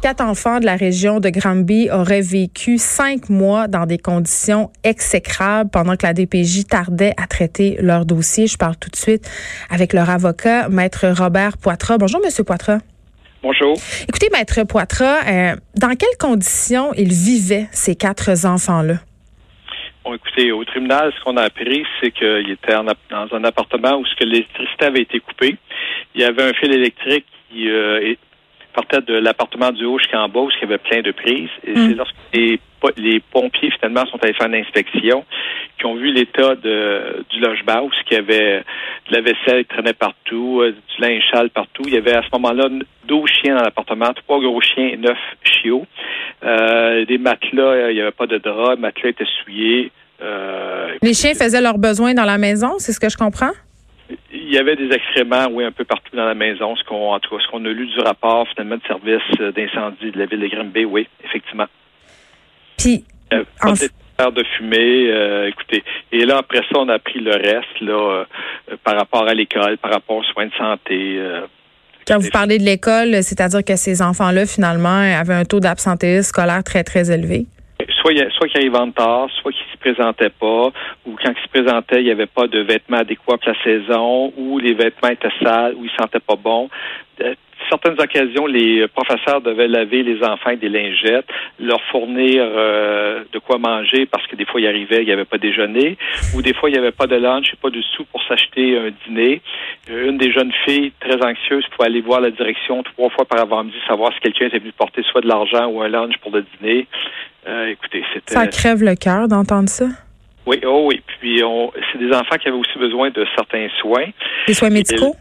Quatre enfants de la région de Granby auraient vécu cinq mois dans des conditions exécrables pendant que la DPJ tardait à traiter leur dossier. Je parle tout de suite avec leur avocat, Maître Robert Poitras. Bonjour, Monsieur Poitras. Bonjour. Écoutez, Maître Poitras, euh, dans quelles conditions ils vivaient, ces quatre enfants-là? Bon, écoutez, au tribunal, ce qu'on a appris, c'est qu'ils étaient dans un appartement où l'électricité avait été coupée. Il y avait un fil électrique qui euh, partait de l'appartement du haut jusqu'en bas, où il y avait plein de prises. Et mm. c'est lorsque les, pompiers, finalement, sont allés faire une inspection, qui ont vu l'état du logement, où il y avait de la vaisselle qui traînait partout, euh, du linge sale partout. Il y avait à ce moment-là 12 chiens dans l'appartement, trois gros chiens et neuf chiots. Euh, des matelas, il n'y avait pas de drap, les matelas étaient souillés. Euh, les chiens faisaient leurs besoins dans la maison, c'est ce que je comprends? Il y avait des excréments, oui, un peu partout dans la maison. Ce qu'on, en tout cas, ce qu'on a lu du rapport finalement de service euh, d'incendie de la ville de Grimby, oui, effectivement. Puis, euh, en... de fumée, euh, écoutez. Et là, après ça, on a pris le reste, là, euh, par rapport à l'école, par rapport aux soins de santé. Quand vous parlez de l'école, c'est-à-dire que ces enfants-là, finalement, avaient un taux d'absentéisme scolaire très, très élevé? Soit, soit qu'ils en retard, soit qu'ils se présentaient pas, ou quand ils se présentaient, il n'y avait pas de vêtements adéquats pour la saison, ou les vêtements étaient sales, ou ils sentaient pas bon. Certaines occasions, les professeurs devaient laver les enfants avec des lingettes, leur fournir euh, de quoi manger parce que des fois, ils arrivaient, il n'y avait pas déjeuner, ou des fois, il n'y avait pas de lunch et pas de sous pour s'acheter un dîner. Euh, une des jeunes filles, très anxieuse, pouvait aller voir la direction trois fois par avant-midi, savoir si quelqu'un était venu porter soit de l'argent ou un lunch pour le dîner. Euh, écoutez, c'était. Ça crève le cœur d'entendre ça. Oui, oh oui. Puis c'est des enfants qui avaient aussi besoin de certains soins. Des soins médicaux?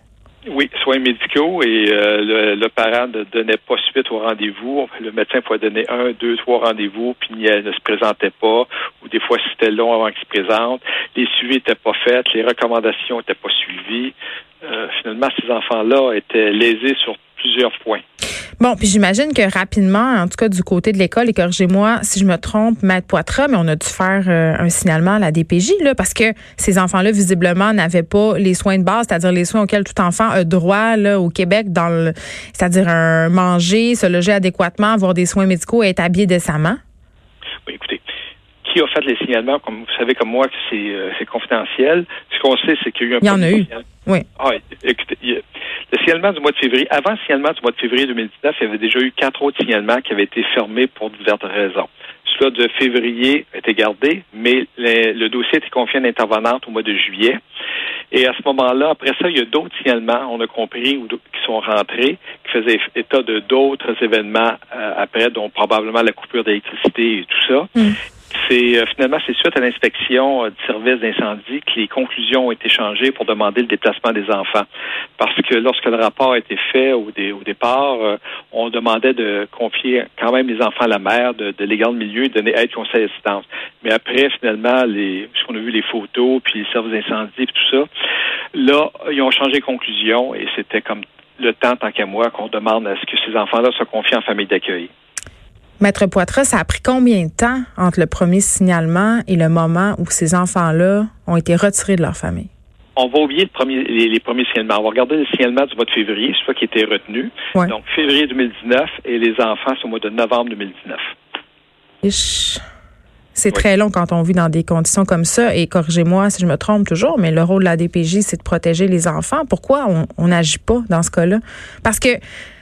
Oui, soins médicaux et euh, le, parent ne donnait pas suite au rendez-vous. Le médecin pouvait donner un, deux, trois rendez-vous, puis il ne se présentait pas, ou des fois c'était long avant qu'il se présente. Les suivis n'étaient pas faits, les recommandations n'étaient pas suivies. Euh, finalement, ces enfants-là étaient lésés sur plusieurs points. Bon, puis j'imagine que rapidement, en tout cas du côté de l'école, et corrigez-moi si je me trompe, Maître Poitras, mais on a dû faire euh, un signalement à la DPJ, là, parce que ces enfants-là, visiblement, n'avaient pas les soins de base, c'est-à-dire les soins auxquels tout enfant a droit là, au Québec, dans le, c'est-à-dire un manger, se loger adéquatement, avoir des soins médicaux et être habillé décemment. Oui, écoutez, qui a fait les signalements, comme vous savez comme moi que c'est, euh, confidentiel. Ce qu'on sait, c'est qu'il y a eu un Il y en a eu. Oui. Ah, écoutez, le signalement du mois de février, avant le signalement du mois de février 2019, il y avait déjà eu quatre autres signalements qui avaient été fermés pour diverses raisons. Celui de février été gardé, mais le, dossier été confié à une intervenante au mois de juillet. Et à ce moment-là, après ça, il y a d'autres signalements, on a compris, qui sont rentrés, qui faisaient état de d'autres événements euh, après, dont probablement la coupure d'électricité et tout ça. Mm c'est euh, finalement c'est suite à l'inspection euh, du service d'incendie que les conclusions ont été changées pour demander le déplacement des enfants. Parce que lorsque le rapport a été fait au, départ, euh, on demandait de confier quand même les enfants à la mère de, de l'égal milieu et de donner aide conseil assistance. Mais après, finalement, les, puisqu'on a vu les photos, puis les services d'incendie, puis tout ça, là, ils ont changé de conclusion et c'était comme le temps, tant qu'à moi, qu'on demande à ce que ces enfants-là soient confiés en famille d'accueil. Maître Poitras, ça a pris combien de temps entre le premier signalement et le moment où ces enfants-là ont été retirés de leur famille? on va oublier les, premiers signalements. On va regarder le signalement du mois de février, c'est ça qui était retenu. Donc, février 2019 et les enfants, c'est au mois de novembre 2019. C'est très long quand on vit dans des conditions comme ça. Et corrigez-moi si je me trompe toujours, mais le rôle de la DPJ, c'est de protéger les enfants. Pourquoi on n'agit pas dans ce cas-là? Parce que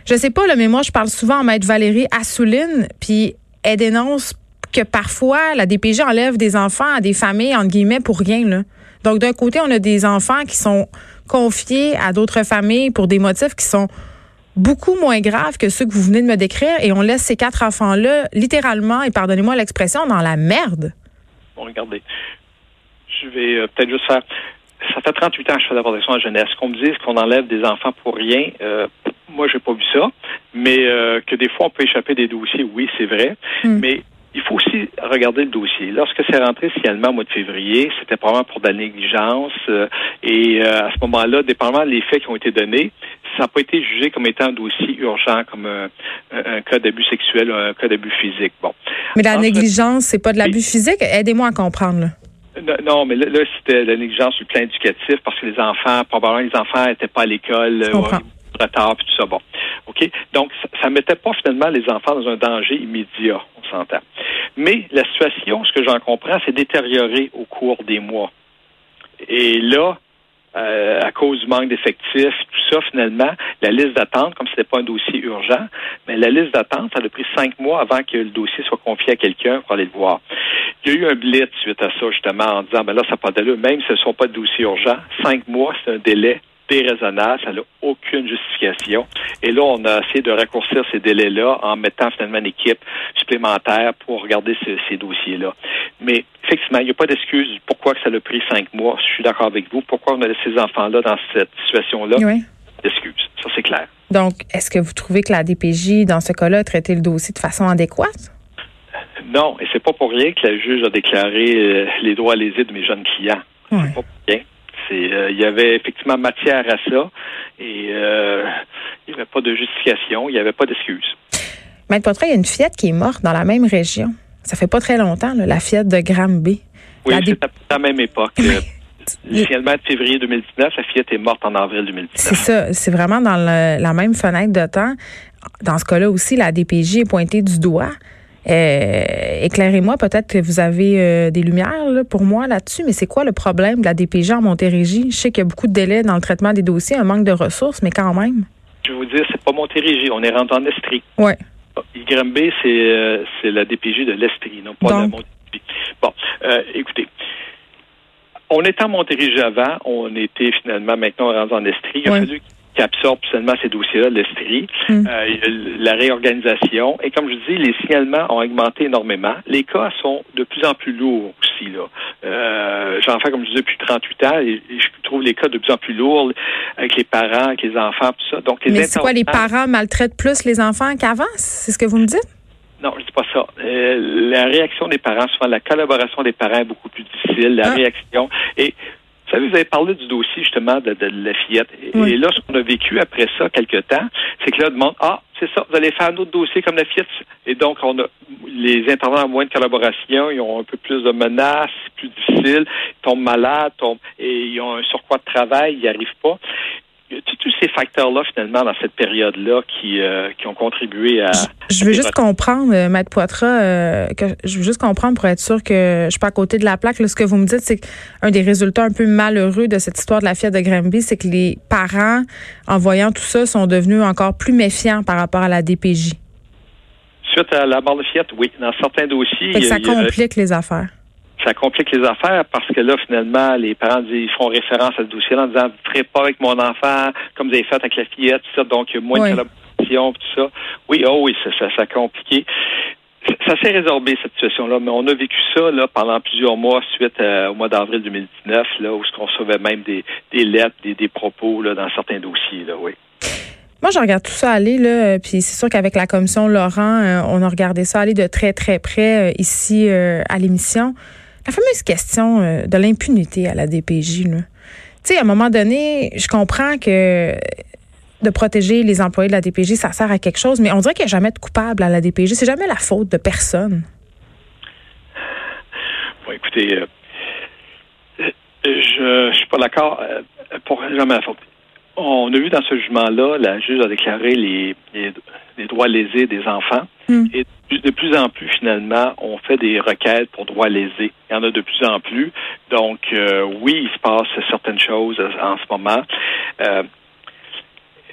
je sais pas, là, mais moi, je parle souvent à Maître Valérie Assouline, puis elle dénonce que parfois, la DPJ enlève des enfants à des familles, entre guillemets, pour rien. Là. Donc, d'un côté, on a des enfants qui sont confiés à d'autres familles pour des motifs qui sont beaucoup moins graves que ceux que vous venez de me décrire et on laisse ces quatre enfants-là littéralement, et pardonnez-moi l'expression, dans la merde. Bon, regardez, je vais euh, peut-être juste faire... Ça fait 38 ans que je fais de la protection à la jeunesse. Qu'on me dise qu'on enlève des enfants pour rien, euh, moi, j'ai pas vu ça, mais euh, que des fois, on peut échapper des dossiers, oui, c'est vrai. Hmm. Mais il faut aussi regarder le dossier. Lorsque c'est rentré finalement au mois de février, c'était probablement pour de la négligence. Euh, et euh, à ce moment-là, dépendamment des faits qui ont été donnés, ça n'a pas été jugé comme étant un dossier urgent, comme un, cas d'abus sexuel, un cas d'abus physique. Bon. Mais la négligence, c'est pas de l'abus physique? Aidez-moi à comprendre. Là. Non, mais là, c'était la négligence sur le plan éducatif parce que les enfants, probablement les enfants n'étaient pas à l'école retard puis tout ça. Bon, OK? Donc, ça ne mettait pas finalement les enfants dans un danger immédiat, on s'entend. Mais la situation, ce que j'en comprends, s'est détériorée au cours des mois. Et là, euh, à cause du manque d'effectifs, tout ça, finalement, la liste d'attente, comme ce n'était pas un dossier urgent, mais la liste d'attente, ça a pris cinq mois avant que le dossier soit confié à quelqu'un pour aller le voir. Il y a eu un blitz suite à ça, justement, en disant, ben là, ça pas d'allure, même si ce ne sont pas de dossiers urgents, cinq mois, c'est un délai déraisonnable, ça n'a aucune justification. Et là, on a essayé de raccourcir ces délais-là en mettant finalement une équipe supplémentaire pour regarder ces, dossiers-là. Mais effectivement, il n'y a pas d'excuse pourquoi que ça a pris cinq mois. Je suis d'accord avec vous. Pourquoi on a laissé ces enfants-là dans cette situation-là? Oui. D'excuses. Ça, c'est clair. Donc, est-ce que vous trouvez que la DPJ, dans ce cas-là, a traité le dossier de façon adéquate? Non, et c'est pas pour rien que la juge a déclaré euh, les droits lésés de mes jeunes clients. Oui. C'est pas pour rien. Euh, il y avait effectivement matière à ça et euh, il n'y avait pas de justification, il n'y avait pas d'excuse. Maître Poitras, il y a une fillette qui est morte dans la même région. Ça fait pas très longtemps, la fillette de Granby. Oui, c'est à la même époque. Initialement, de février 2019, la fillette est morte en avril 2019. C'est ça, c'est vraiment dans la même fenêtre de temps. Dans ce cas-là aussi, la DPJ est pointée du doigt. Euh, éclairez-moi, peut-être que vous avez euh, des lumières pour moi là-dessus, mais c'est quoi le problème de la DPJ en Montérégie? Je sais qu'il y a beaucoup de délais dans le traitement des dossiers, un manque de ressources, mais quand même. Je vais vous dire, c'est pas Montérégie, on est rentré en Estrie. Oui. C'est euh, c'est la DPJ de l'Estrie, non pas de la Montérégie. Bon, écoutez, on était en Montérégie avant, on était finalement maintenant rendu en Estrie. Il a fallu qui absorbe seulement ces dossiers-là, l'Estrie, mm. euh, la réorganisation. Et comme je dis, les signalements ont augmenté énormément. Les cas sont de plus en plus lourds aussi. Là. Euh, J'en fais, comme je disais, depuis 38 ans et, je trouve les cas de plus en plus lourds avec les parents, avec les enfants, tout ça. Donc, les Mais c'est quoi, les parents maltraitent plus les enfants qu'avant? C'est ce que vous me dites? Non, je dis pas ça. Euh, la réaction des parents, souvent la collaboration des parents est beaucoup plus difficile. La ah. réaction et vous savez, vous avez parlé du dossier justement de, la fillette. Et là, ce qu'on a vécu après ça, quelque temps, c'est que là, on demande Ah, c'est ça, vous allez faire un autre dossier comme la fillette. Et donc, on a les intervenants ont moins de collaboration, ils ont un peu plus de menaces, c'est plus difficile, ils tombent malades, tombent, et ils ont un surcroît de travail, ils n'y arrivent pas tous ces facteurs-là, finalement, dans cette période-là, qui, euh, qui ont contribué à. Je, veux juste comprendre, euh, Maître Poitras, euh, que je veux juste comprendre pour être sûr que je suis pas à côté de la plaque. ce que vous me dites, c'est qu'un des résultats un peu malheureux de cette histoire de la fillette de Granby, c'est que les parents, en voyant tout ça, sont devenus encore plus méfiants par rapport à la DPJ. Suite à la mort de fillette, oui. Dans certains dossiers. ça complique les affaires ça complique les affaires parce que là, finalement, les parents ils font référence à ce dossier-là en disant, vous ne ferez pas avec mon enfant comme vous avez fait avec la fillette, tout ça, donc moins de collaboration, tout ça. Oui, oh oui, ça, ça, ça a compliqué. Ça, s'est résorbé, cette situation-là, mais on a vécu ça là, pendant plusieurs mois suite au mois d'avril 2019, là, où on recevait même des, lettres, des, des propos là, dans certains dossiers, là, oui. Moi, je regarde tout ça aller, là, puis c'est sûr qu'avec la commission Laurent, euh, on a regardé ça aller de très, très près euh, ici euh, à l'émission. La fameuse question euh, de l'impunité à la DPJ, Tu sais, à un moment donné, je comprends que de protéger les employés de la DPJ, ça sert à quelque chose, mais on dirait qu'il n'y a jamais de coupable à la DPJ. C'est jamais la faute de personne. Bon, écoutez, euh, je, ne suis pas d'accord pour jamais la faute. On a vu dans ce jugement-là, la juge a déclaré les, les droits lésés des enfants. Hmm. Et de plus en plus, finalement, on fait des requêtes pour droits lésés. Il y en a de plus en plus. Donc, euh, oui, il se passe certaines choses en ce moment. Euh,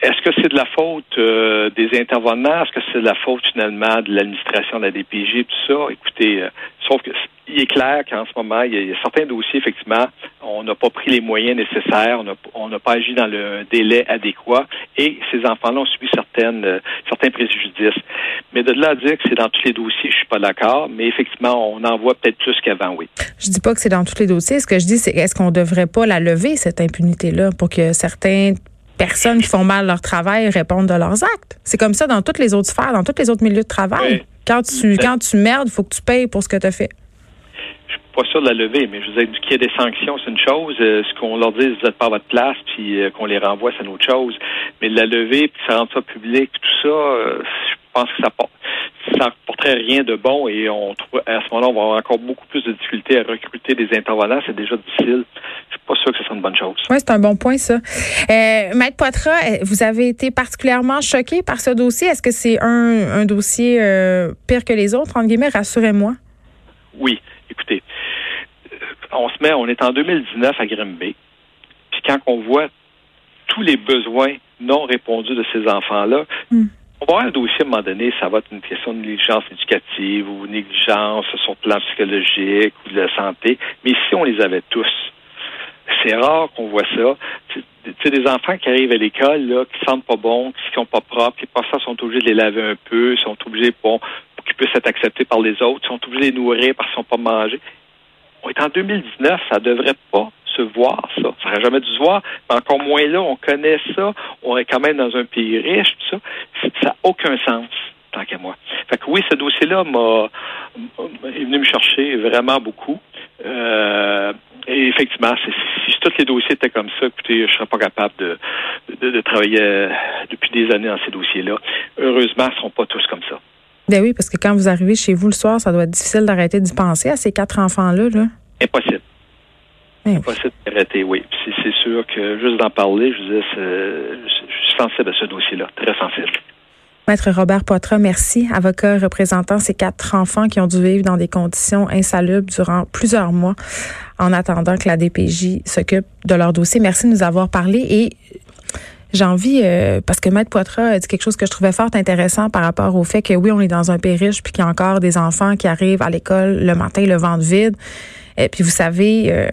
est-ce que c'est de la faute euh, des intervenants? Est-ce que c'est de la faute finalement de l'administration de la DPG, tout ça? Écoutez, sauf que il est clair qu'en ce moment, il y, a, certains dossiers, effectivement, on n'a pas pris les moyens nécessaires, on n'a pas agi dans le délai adéquat et ces enfants-là ont subi certaines, euh, certains préjudices. Mais de là à dire que c'est dans tous les dossiers, je suis pas d'accord, mais effectivement, on en voit peut-être plus qu'avant, oui. Je dis pas que c'est dans tous les dossiers. Ce que je dis, c'est est-ce qu'on devrait pas la lever, cette impunité-là, pour que certaines personnes qui font mal leur travail répondent de leurs actes? C'est comme ça dans toutes les autres sphères, dans tous les autres milieux de travail. Quand tu, quand tu merdes, il faut que tu payes pour ce que tu as fait pas sûr de la lever, mais je vous ai dit qu'il y ait des sanctions, c'est une chose. Euh, ce qu'on leur dit, vous n'êtes pas à votre place, puis euh, qu'on les renvoie, c'est une autre chose. Mais de la lever, puis ça rend ça public, tout ça, euh, je pense que ça ça n'apporterait rien de bon et on trouve à ce moment-là, on va avoir encore beaucoup plus de difficultés à recruter des intervenants. C'est déjà difficile. Je suis pas sûr que ce soit une bonne chose. Oui, c'est un bon point, ça. Maître Poitras, vous avez été particulièrement choqué par ce dossier. Est-ce que c'est un, dossier euh, pire que les autres, entre guillemets? Rassurez-moi. Oui. Écoutez, on se met, on est en 2019 à Grimby. Puis quand on voit tous les besoins non répondus de ces enfants-là, hmm. on va avoir un dossier à un moment donné, ça va être une question de négligence éducative ou négligence sur le plan psychologique ou de la santé. Mais si on les avait tous, c'est rare qu'on voit ça. Tu sais, des enfants qui arrivent à l'école, là, qui sentent pas bon, qui sont pas propres, qui par ça sont obligés de les laver un peu, sont obligés, bon, pour qu'ils puissent être acceptés par les autres, sont obligés de les nourrir parce qu'ils sont pas mangés. On est en 2019, ça devrait pas se voir, ça. Ça n'aurait jamais dû se voir, encore moins là, on connaît ça, on est quand même dans un pays riche, tout ça. Ça n'a aucun sens, tant qu'à moi. Fait que oui, ce dossier-là m'a est venu me chercher vraiment beaucoup. Euh, et effectivement, si tous les dossiers étaient comme ça, écoutez, je ne serais pas capable de, de, travailler euh, depuis des années dans ces dossiers-là. Heureusement, ils ne sont pas tous comme ça. Ben oui, parce que quand vous arrivez chez vous le soir, ça doit être difficile d'arrêter d'y penser à ces quatre enfants-là. Là. Impossible. Ben Impossible d'arrêter, oui. C'est sûr que juste d'en parler, je, dis, je suis sensible à ce dossier-là, très sensible. Maître Robert Poitras, merci. Avocat représentant ces quatre enfants qui ont dû vivre dans des conditions insalubres durant plusieurs mois en attendant que la DPJ s'occupe de leur dossier. Merci de nous avoir parlé et j'ai envie, euh, parce que Maître Poitras a dit quelque chose que je trouvais fort intéressant par rapport au fait que oui, on est dans un pays riche, puis qu'il y a encore des enfants qui arrivent à l'école le matin, le ventre vide. Et puis vous savez, euh,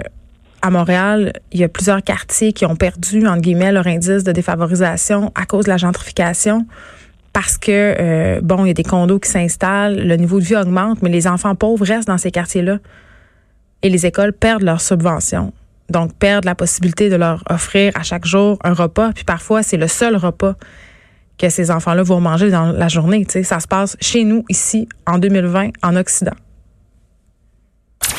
à Montréal, il y a plusieurs quartiers qui ont perdu, entre guillemets, leur indice de défavorisation à cause de la gentrification parce que, euh, bon, il y a des condos qui s'installent, le niveau de vie augmente, mais les enfants pauvres restent dans ces quartiers-là. Et les écoles perdent leurs subventions. Donc, perdent la possibilité de leur offrir à chaque jour un repas. Puis parfois, c'est le seul repas que ces enfants-là vont manger dans la journée. Ça se passe chez nous, ici, en 2020, en Occident.